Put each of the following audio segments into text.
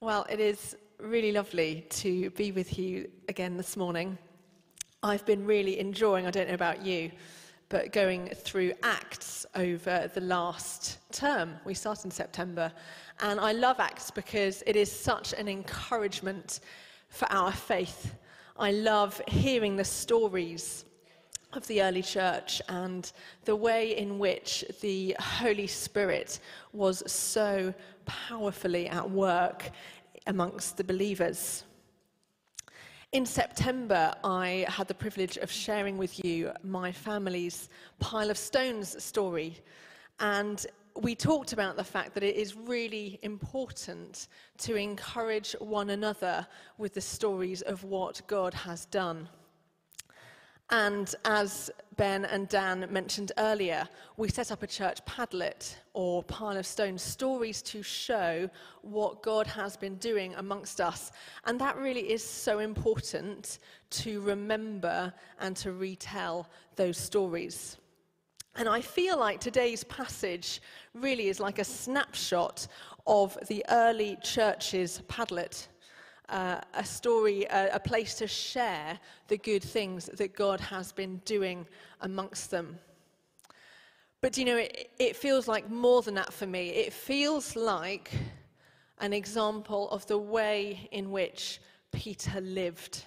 Well, it is really lovely to be with you again this morning. I've been really enjoying, I don't know about you, but going through Acts over the last term. We start in September. And I love Acts because it is such an encouragement for our faith. I love hearing the stories of the early church and the way in which the Holy Spirit was so powerfully at work amongst the believers. In September, I had the privilege of sharing with you my family's pile of stones story. And we talked about the fact that it is really important to encourage one another with the stories of what God has done. And as Ben and Dan mentioned earlier, we set up a church padlet or pile of stones, stories to show what God has been doing amongst us. And that really is so important to remember and to retell those stories. And I feel like today's passage really is like a snapshot of the early church's padlet uh, a story, a, a place to share the good things that God has been doing amongst them. But you know, it, it feels like more than that for me. It feels like an example of the way in which Peter lived.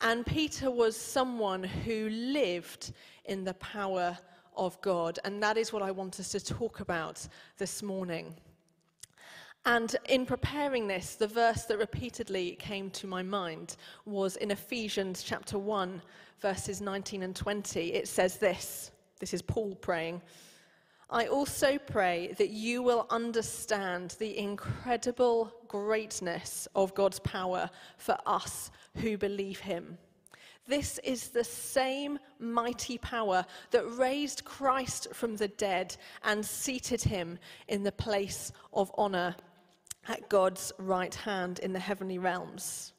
And Peter was someone who lived in the power of God. And that is what I want us to talk about this morning. And in preparing this, the verse that repeatedly came to my mind was in Ephesians chapter 1, verses 19 and 20. It says this this is Paul praying. I also pray that you will understand the incredible greatness of God's power for us who believe him. This is the same mighty power that raised Christ from the dead and seated him in the place of honor at God's right hand in the heavenly realms.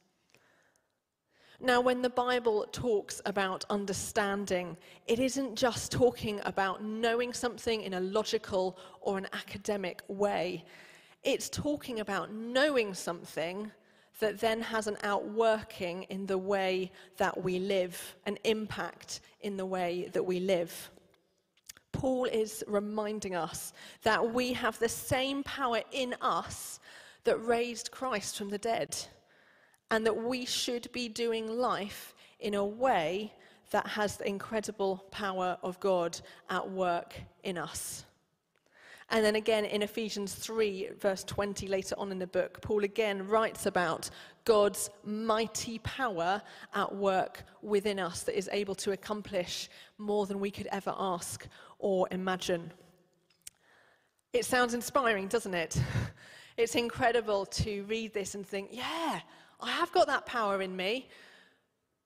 Now, when the Bible talks about understanding, it isn't just talking about knowing something in a logical or an academic way. It's talking about knowing something that then has an outworking in the way that we live, an impact in the way that we live. Paul is reminding us that we have the same power in us that raised Christ from the dead, and that we should be doing life in a way that has the incredible power of God at work in us. And then again in Ephesians 3, verse 20, later on in the book, Paul again writes about God's mighty power at work within us that is able to accomplish more than we could ever ask or imagine. It sounds inspiring, doesn't it? It's incredible to read this and think, yeah, I have got that power in me.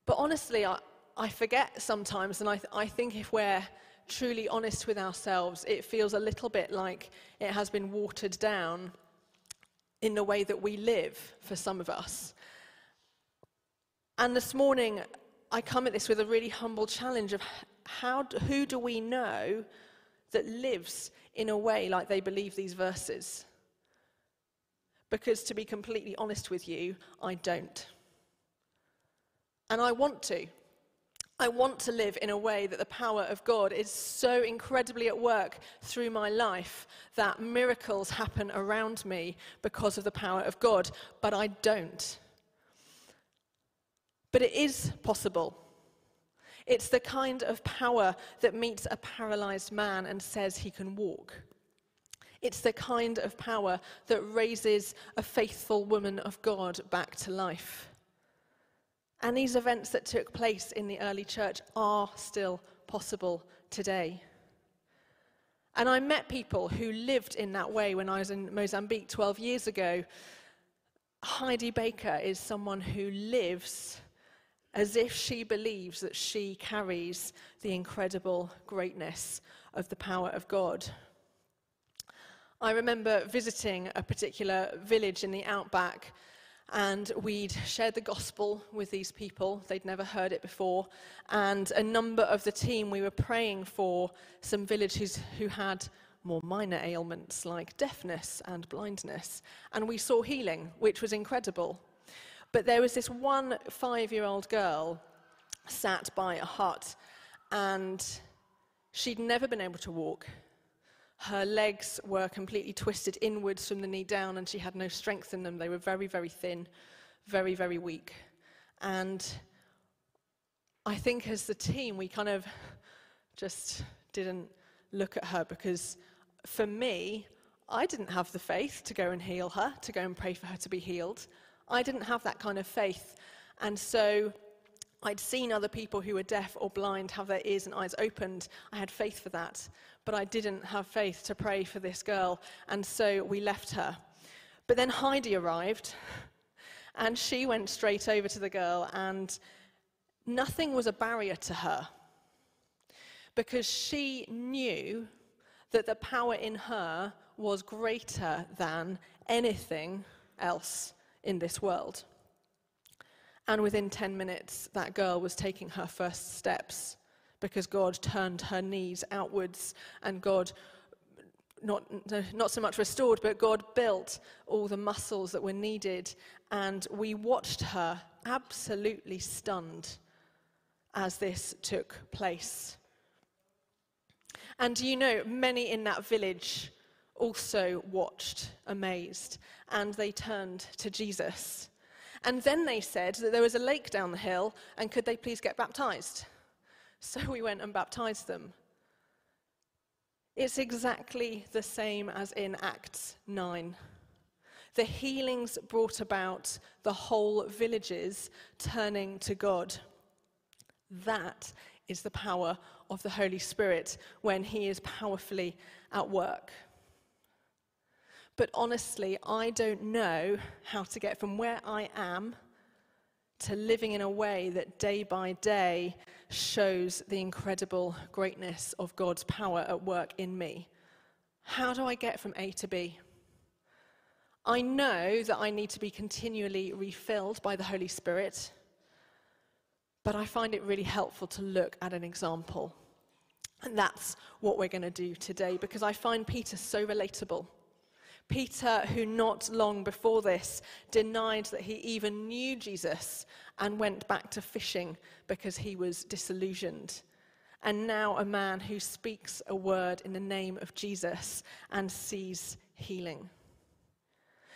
But honestly, I, I forget sometimes, and I, th- I think if we're truly honest with ourselves, it feels a little bit like it has been watered down in the way that we live for some of us. And this morning, I come at this with a really humble challenge of how, who do we know that lives in a way like they believe these verses? Because to be completely honest with you, I don't. And I want to. I want to live in a way that the power of God is so incredibly at work through my life that miracles happen around me because of the power of God, but I don't. But it is possible. It's the kind of power that meets a paralyzed man and says he can walk. It's the kind of power that raises a faithful woman of God back to life. And these events that took place in the early church are still possible today. And I met people who lived in that way when I was in Mozambique 12 years ago. Heidi Baker is someone who lives as if she believes that she carries the incredible greatness of the power of God. I remember visiting a particular village in the outback, and we'd shared the gospel with these people. They'd never heard it before. And a number of the team, we were praying for some villages who had more minor ailments like deafness and blindness. And we saw healing, which was incredible. But there was this one five year old girl sat by a hut, and she'd never been able to walk. Her legs were completely twisted inwards from the knee down, and she had no strength in them. They were very, very thin, very, very weak. And I think as the team, we kind of just didn't look at her because for me, I didn't have the faith to go and heal her, to go and pray for her to be healed. I didn't have that kind of faith. And so I'd seen other people who were deaf or blind have their ears and eyes opened. I had faith for that. But I didn't have faith to pray for this girl. And so we left her. But then Heidi arrived. And she went straight over to the girl, and nothing was a barrier to her because she knew that the power in her was greater than anything else in this world. And within 10 minutes, that girl was taking her first steps because God turned her knees outwards and God, not, not so much restored, but God built all the muscles that were needed. And we watched her absolutely stunned as this took place. And you know, many in that village also watched, amazed, and they turned to Jesus. And then they said that there was a lake down the hill, and could they please get baptized? So we went and baptized them. It's exactly the same as in Acts 9. The healings brought about the whole villages turning to God. That is the power of the Holy Spirit when He is powerfully at work. But honestly, I don't know how to get from where I am to living in a way that day by day shows the incredible greatness of God's power at work in me. How do I get from A to B? I know that I need to be continually refilled by the Holy Spirit. But I find it really helpful to look at an example. And that's what we're going to do today because I find Peter so relatable. Peter, who not long before this denied that he even knew Jesus and went back to fishing because he was disillusioned. And now a man who speaks a word in the name of Jesus and sees healing.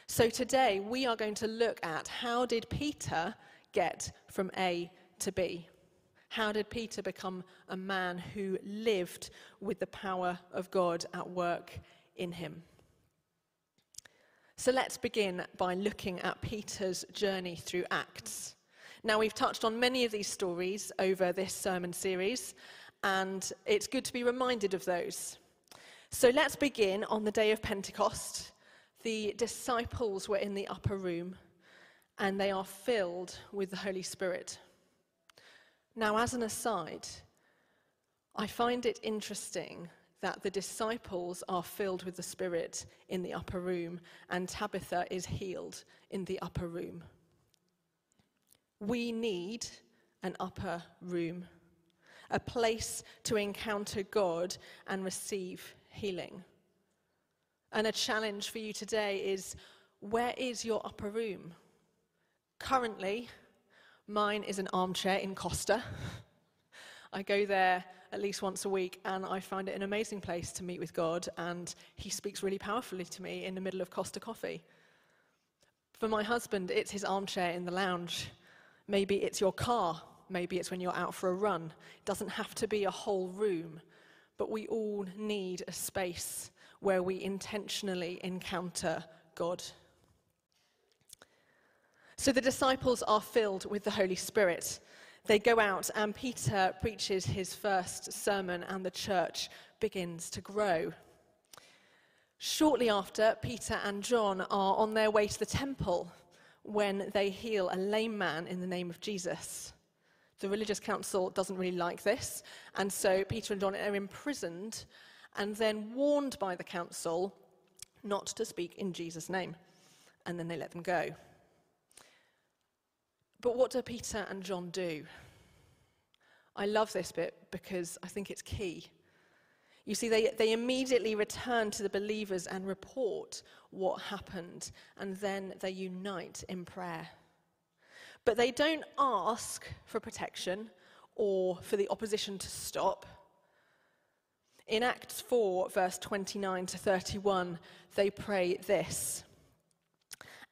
So today we are going to look at how did Peter get from A to B? How did Peter become a man who lived with the power of God at work in him? So let's begin by looking at Peter's journey through Acts. Now, we've touched on many of these stories over this sermon series, and it's good to be reminded of those. So let's begin on the day of Pentecost. The disciples were in the upper room, and they are filled with the Holy Spirit. Now, as an aside, I find it interesting that the disciples are filled with the Spirit in the upper room and Tabitha is healed in the upper room. We need an upper room, a place to encounter God and receive healing. And a challenge for you today is where is your upper room? Currently, Mine is an armchair in Costa. I go there at least once a week and I find it an amazing place to meet with God, and He speaks really powerfully to me in the middle of Costa Coffee. For my husband, it's his armchair in the lounge. Maybe it's your car. Maybe it's when you're out for a run. It doesn't have to be a whole room, but we all need a space where we intentionally encounter God. So the disciples are filled with the Holy Spirit. They go out, and Peter preaches his first sermon, and the church begins to grow. Shortly after, Peter and John are on their way to the temple when they heal a lame man in the name of Jesus. The religious council doesn't really like this, and so Peter and John are imprisoned and then warned by the council not to speak in Jesus' name. And then they let them go. But what do Peter and John do? I love this bit because I think it's key. You see, they, they immediately return to the believers and report what happened, and then they unite in prayer. But they don't ask for protection or for the opposition to stop. In Acts 4, verse 29 to 31, they pray this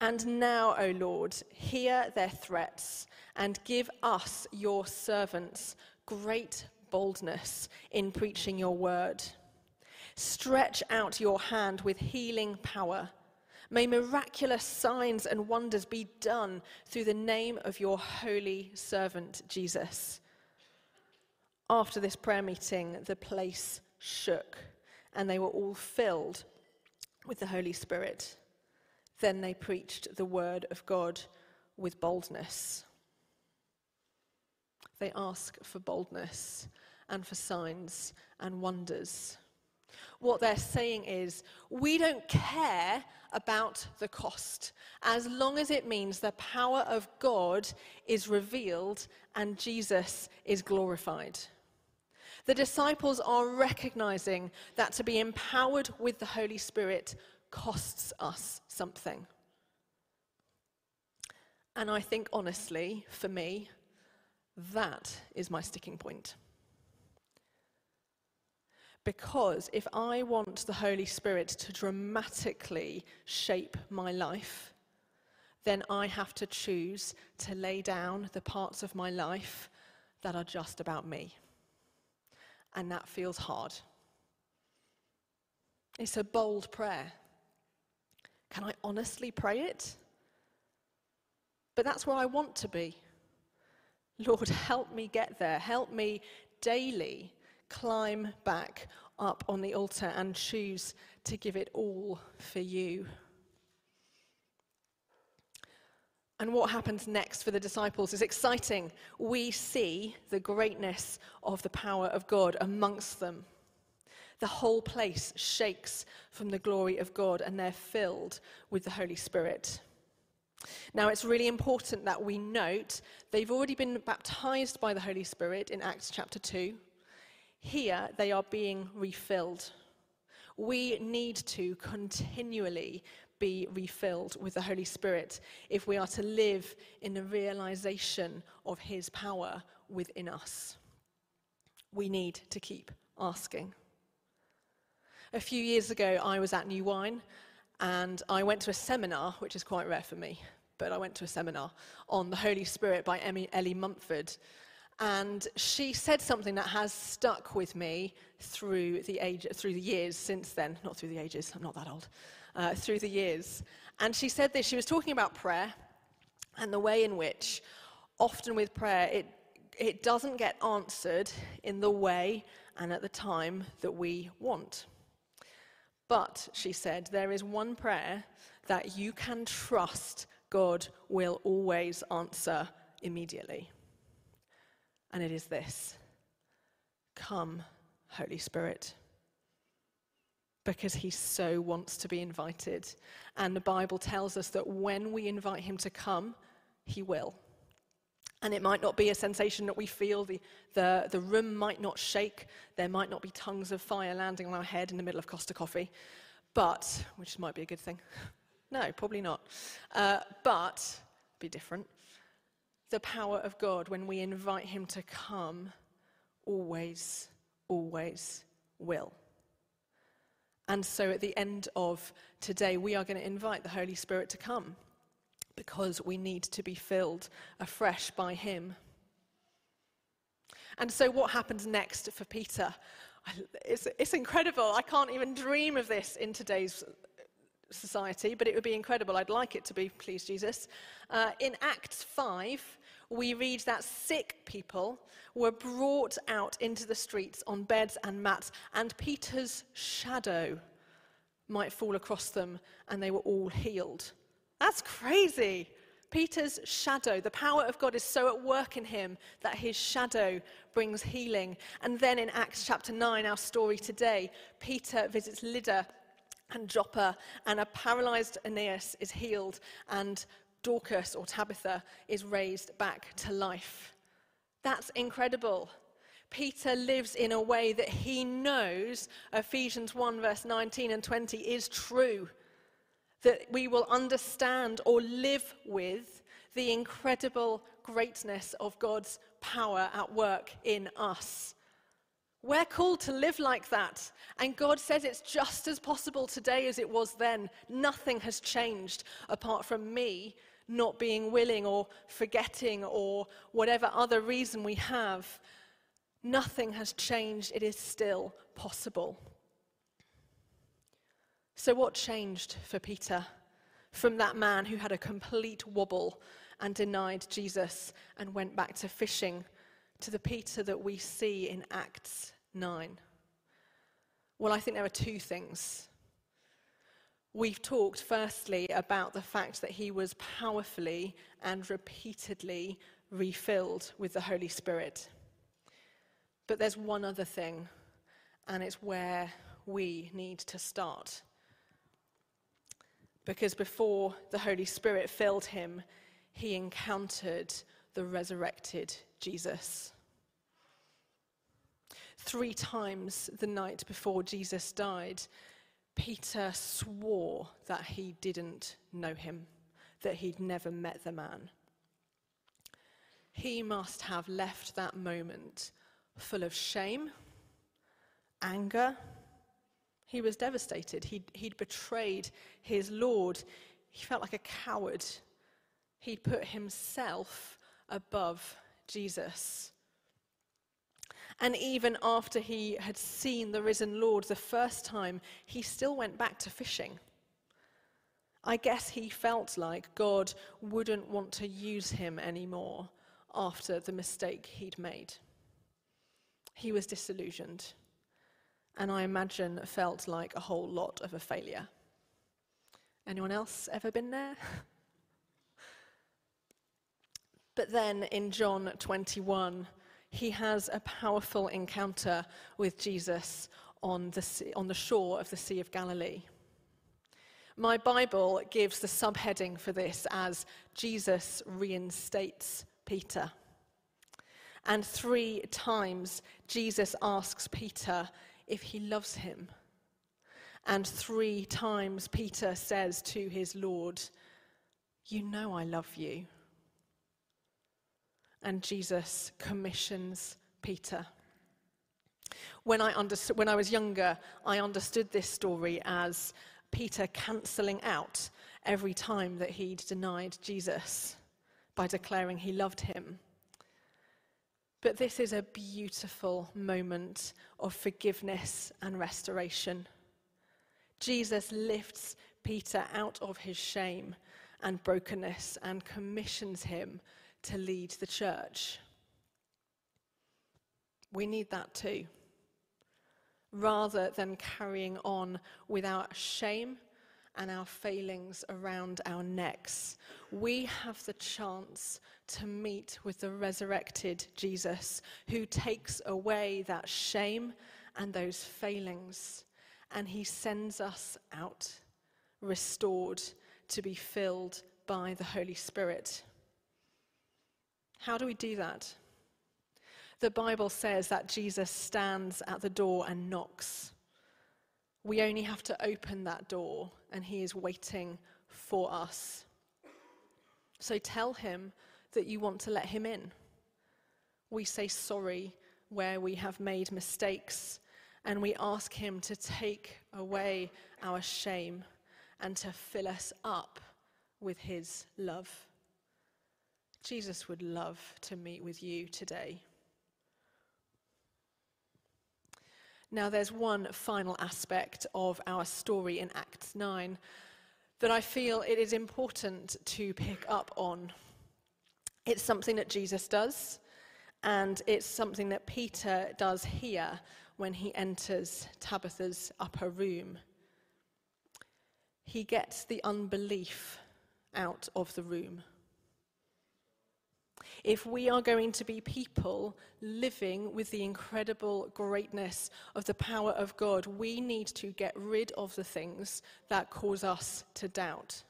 And now, O Lord, hear their threats and give us, your servants, great boldness in preaching your word. Stretch out your hand with healing power. May miraculous signs and wonders be done through the name of your holy servant Jesus. After this prayer meeting, the place shook and they were all filled with the Holy Spirit. Then they preached the word of God with boldness. They ask for boldness and for signs and wonders. What they're saying is, we don't care about the cost as long as it means the power of God is revealed and Jesus is glorified. The disciples are recognizing that to be empowered with the Holy Spirit costs us something. And I think, honestly, for me, that is my sticking point. Because if I want the Holy Spirit to dramatically shape my life, then I have to choose to lay down the parts of my life that are just about me. And that feels hard. It's a bold prayer. Can I honestly pray it? But that's where I want to be. Lord, help me get there. Help me daily climb back up on the altar and choose to give it all for you. And what happens next for the disciples is exciting. We see the greatness of the power of God amongst them. The whole place shakes from the glory of God, and they're filled with the Holy Spirit. Now, it's really important that we note they've already been baptized by the Holy Spirit in Acts chapter 2. Here, they are being refilled. We need to continually be refilled with the Holy Spirit if we are to live in the realization of His power within us. We need to keep asking. A few years ago, I was at New Wine and I went to a seminar, which is quite rare for me, but I went to a seminar on the Holy Spirit by Emmy, Ellie Mumford. And she said something that has stuck with me through the, age, through the years since then. Not through the ages, I'm not that old. Uh, through the years. And she said this she was talking about prayer and the way in which, often with prayer, it, it doesn't get answered in the way and at the time that we want. But, she said, there is one prayer that you can trust God will always answer immediately. And it is this Come, Holy Spirit. Because he so wants to be invited. And the Bible tells us that when we invite him to come, he will. And it might not be a sensation that we feel. The, the, the room might not shake. There might not be tongues of fire landing on our head in the middle of Costa Coffee. But, which might be a good thing. no, probably not. Uh, but, be different the power of God when we invite Him to come always, always will. And so at the end of today, we are going to invite the Holy Spirit to come because we need to be filled afresh by Him. And so, what happens next for Peter? It's, it's incredible. I can't even dream of this in today's society, but it would be incredible. I'd like it to be, please, Jesus. Uh, in Acts 5, we read that sick people were brought out into the streets on beds and mats, and Peter's shadow might fall across them, and they were all healed. That's crazy. Peter's shadow, the power of God is so at work in him that his shadow brings healing. And then in Acts chapter 9, our story today, Peter visits Lydda and Joppa, and a paralyzed Aeneas is healed, and Dorcas or Tabitha is raised back to life. That's incredible. Peter lives in a way that he knows Ephesians 1, verse 19 and 20 is true. That we will understand or live with the incredible greatness of God's power at work in us. We're called to live like that. And God says it's just as possible today as it was then. Nothing has changed apart from me not being willing or forgetting or whatever other reason we have. Nothing has changed. It is still possible. So, what changed for Peter from that man who had a complete wobble and denied Jesus and went back to fishing to the Peter that we see in Acts 9? Well, I think there are two things. We've talked firstly about the fact that he was powerfully and repeatedly refilled with the Holy Spirit. But there's one other thing, and it's where we need to start. Because before the Holy Spirit filled him, he encountered the resurrected Jesus. Three times the night before Jesus died, Peter swore that he didn't know him, that he'd never met the man. He must have left that moment full of shame, anger. He was devastated. He'd, he'd betrayed his Lord. He felt like a coward. He'd put himself above Jesus. And even after he had seen the risen Lord the first time, he still went back to fishing. I guess he felt like God wouldn't want to use him anymore after the mistake he'd made. He was disillusioned, and I imagine felt like a whole lot of a failure. Anyone else ever been there? but then in John 21, he has a powerful encounter with Jesus on the, sea, on the shore of the Sea of Galilee. My Bible gives the subheading for this as Jesus reinstates Peter. And three times Jesus asks Peter if he loves him. And three times Peter says to his Lord, You know I love you and Jesus commissions Peter. When I, understood, when I was younger, I understood this story as Peter cancelling out every time that he'd denied Jesus by declaring he loved him. But this is a beautiful moment of forgiveness and restoration. Jesus lifts Peter out of his shame and brokenness and commissions him to lead the church. We need that too. Rather than carrying on with our shame and our failings around our necks, we have the chance to meet with the resurrected Jesus who takes away that shame and those failings, and he sends us out restored to be filled by the Holy Spirit. How do we do that? The Bible says that Jesus stands at the door and knocks. We only have to open that door, and he is waiting for us. So tell him that you want to let him in. We say sorry where we have made mistakes, and we ask him to take away our shame and to fill us up with his love. Jesus would love to meet with you today. Now, there's one final aspect of our story in Acts 9 that I feel it is important to pick up on. It's something that Jesus does, and it's something that Peter does here when he enters Tabitha's upper room. He gets the unbelief out of the room. If we are going to be people living with the incredible greatness of the power of God, we need to get rid of the things that cause us to doubt.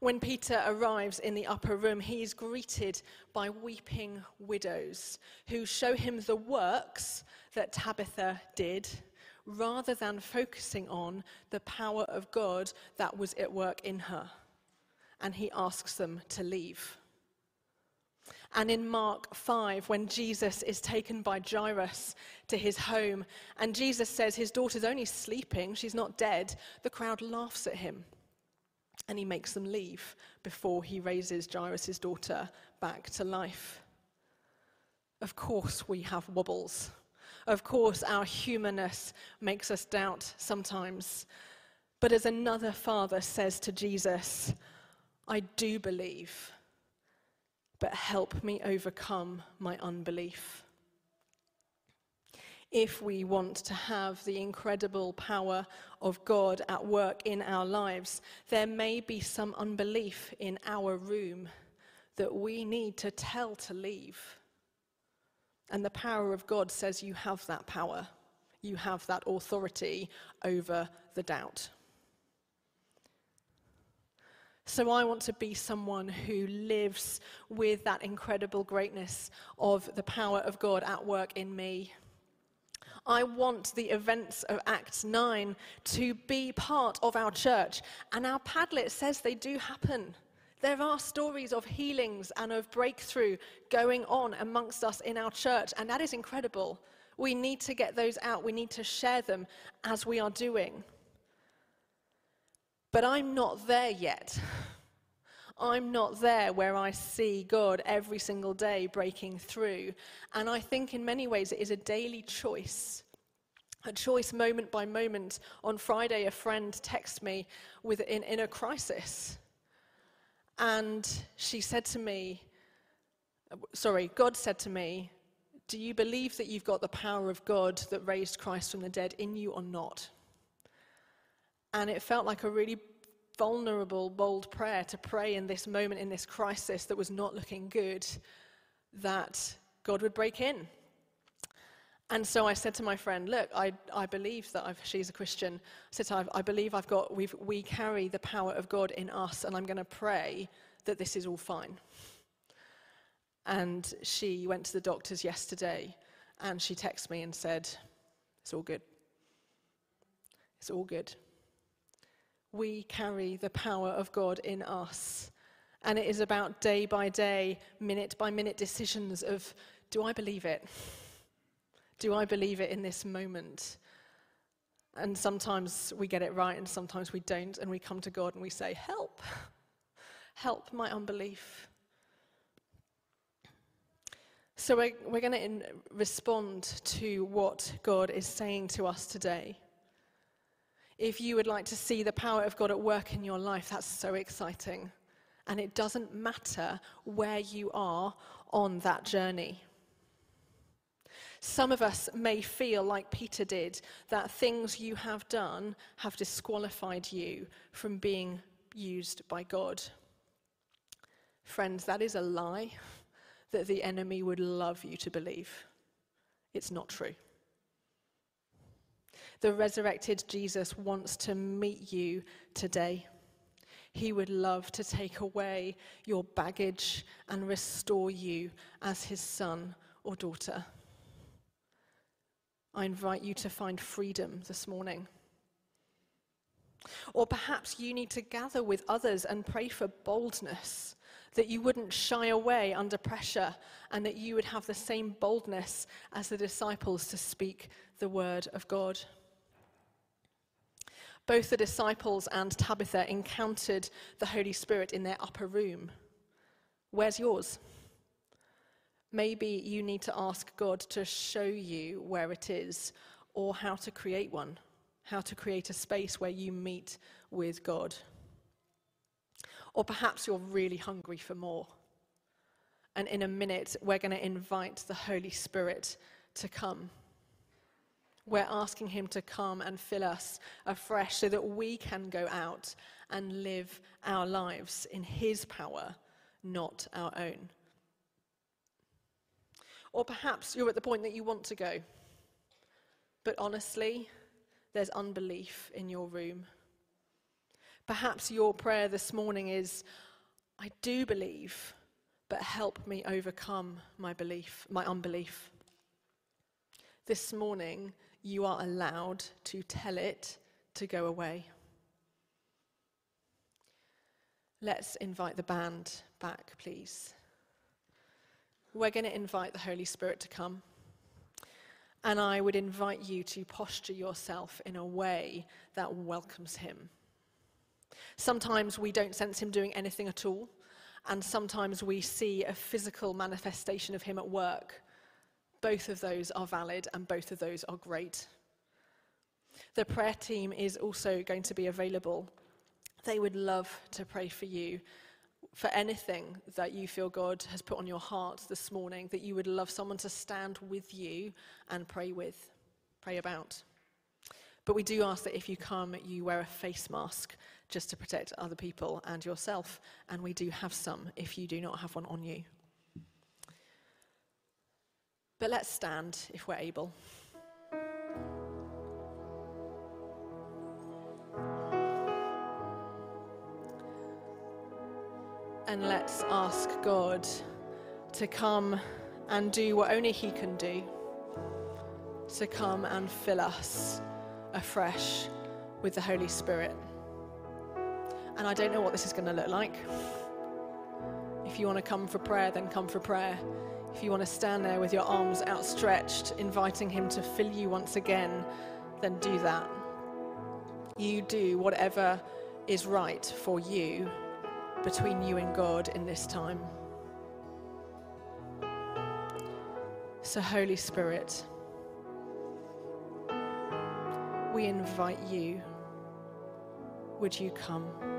When Peter arrives in the upper room, he is greeted by weeping widows who show him the works that Tabitha did rather than focusing on the power of God that was at work in her. And he asks them to leave. And in Mark 5, when Jesus is taken by Jairus to his home, and Jesus says his daughter's only sleeping, she's not dead, the crowd laughs at him. And he makes them leave before he raises Jairus' daughter back to life. Of course, we have wobbles. Of course, our humanness makes us doubt sometimes. But as another father says to Jesus, I do believe but help me overcome my unbelief. If we want to have the incredible power of God at work in our lives, there may be some unbelief in our room that we need to tell to leave. And the power of God says you have that power, you have that authority over the doubt. So I want to be someone who lives with that incredible greatness of the power of God at work in me. I want the events of Acts 9 to be part of our church. And our Padlet says they do happen. There are stories of healings and of breakthrough going on amongst us in our church, and that is incredible. We need to get those out, we need to share them as we are doing. But I'm not there yet. I'm not there where I see God every single day breaking through. And I think in many ways it is a daily choice. A choice moment by moment. On Friday, a friend texted me with, in, in a crisis. And she said to me, sorry, God said to me, Do you believe that you've got the power of God that raised Christ from the dead in you or not? And it felt like a really vulnerable, bold prayer to pray in this moment, in this crisis that was not looking good, that God would break in. And so I said to my friend, Look, I, I believe that I've, she's a Christian. I said, I, I believe I've got, we've, we carry the power of God in us, and I'm going to pray that this is all fine. And she went to the doctors yesterday, and she texted me and said, It's all good. It's all good we carry the power of God in us. And it is about day by day, minute by minute decisions of do I believe it? Do I believe it in this moment? And sometimes we get it right and sometimes we don't. And we come to God and we say, Help, help my unbelief. So we're, we're going to respond to what God is saying to us today. If you would like to see the power of God at work in your life, that's so exciting. And it doesn't matter where you are on that journey. Some of us may feel like Peter did, that things you have done have disqualified you from being used by God. Friends, that is a lie that the enemy would love you to believe. It's not true. The resurrected Jesus wants to meet you today. He would love to take away your baggage and restore you as his son or daughter. I invite you to find freedom this morning. Or perhaps you need to gather with others and pray for boldness, that you wouldn't shy away under pressure, and that you would have the same boldness as the disciples to speak the word of God. Both the disciples and Tabitha encountered the Holy Spirit in their upper room. Where's yours? Maybe you need to ask God to show you where it is or how to create one, how to create a space where you meet with God. Or perhaps you're really hungry for more. And in a minute, we're going to invite the Holy Spirit to come. We're asking Him to come and fill us afresh so that we can go out and live our lives in His power, not our own. Or perhaps you're at the point that you want to go, but honestly, there's unbelief in your room. Perhaps your prayer this morning is I do believe, but help me overcome my belief, my unbelief. This morning, you are allowed to tell it to go away. Let's invite the band back, please. We're going to invite the Holy Spirit to come. And I would invite you to posture yourself in a way that welcomes him. Sometimes we don't sense him doing anything at all, and sometimes we see a physical manifestation of him at work. Both of those are valid, and both of those are great. The prayer team is also going to be available. They would love to pray for you for anything that you feel God has put on your heart this morning, that you would love someone to stand with you and pray with, pray about. But we do ask that if you come, you wear a face mask just to protect other people and yourself. And we do have some if you do not have one on you. But let's stand if we're able. And let's ask God to come and do what only He can do to come and fill us afresh with the Holy Spirit. And I don't know what this is going to look like. If you want to come for prayer, then come for prayer. If you want to stand there with your arms outstretched, inviting Him to fill you once again, then do that. You do whatever is right for you between you and God in this time. So, Holy Spirit, we invite you. Would you come?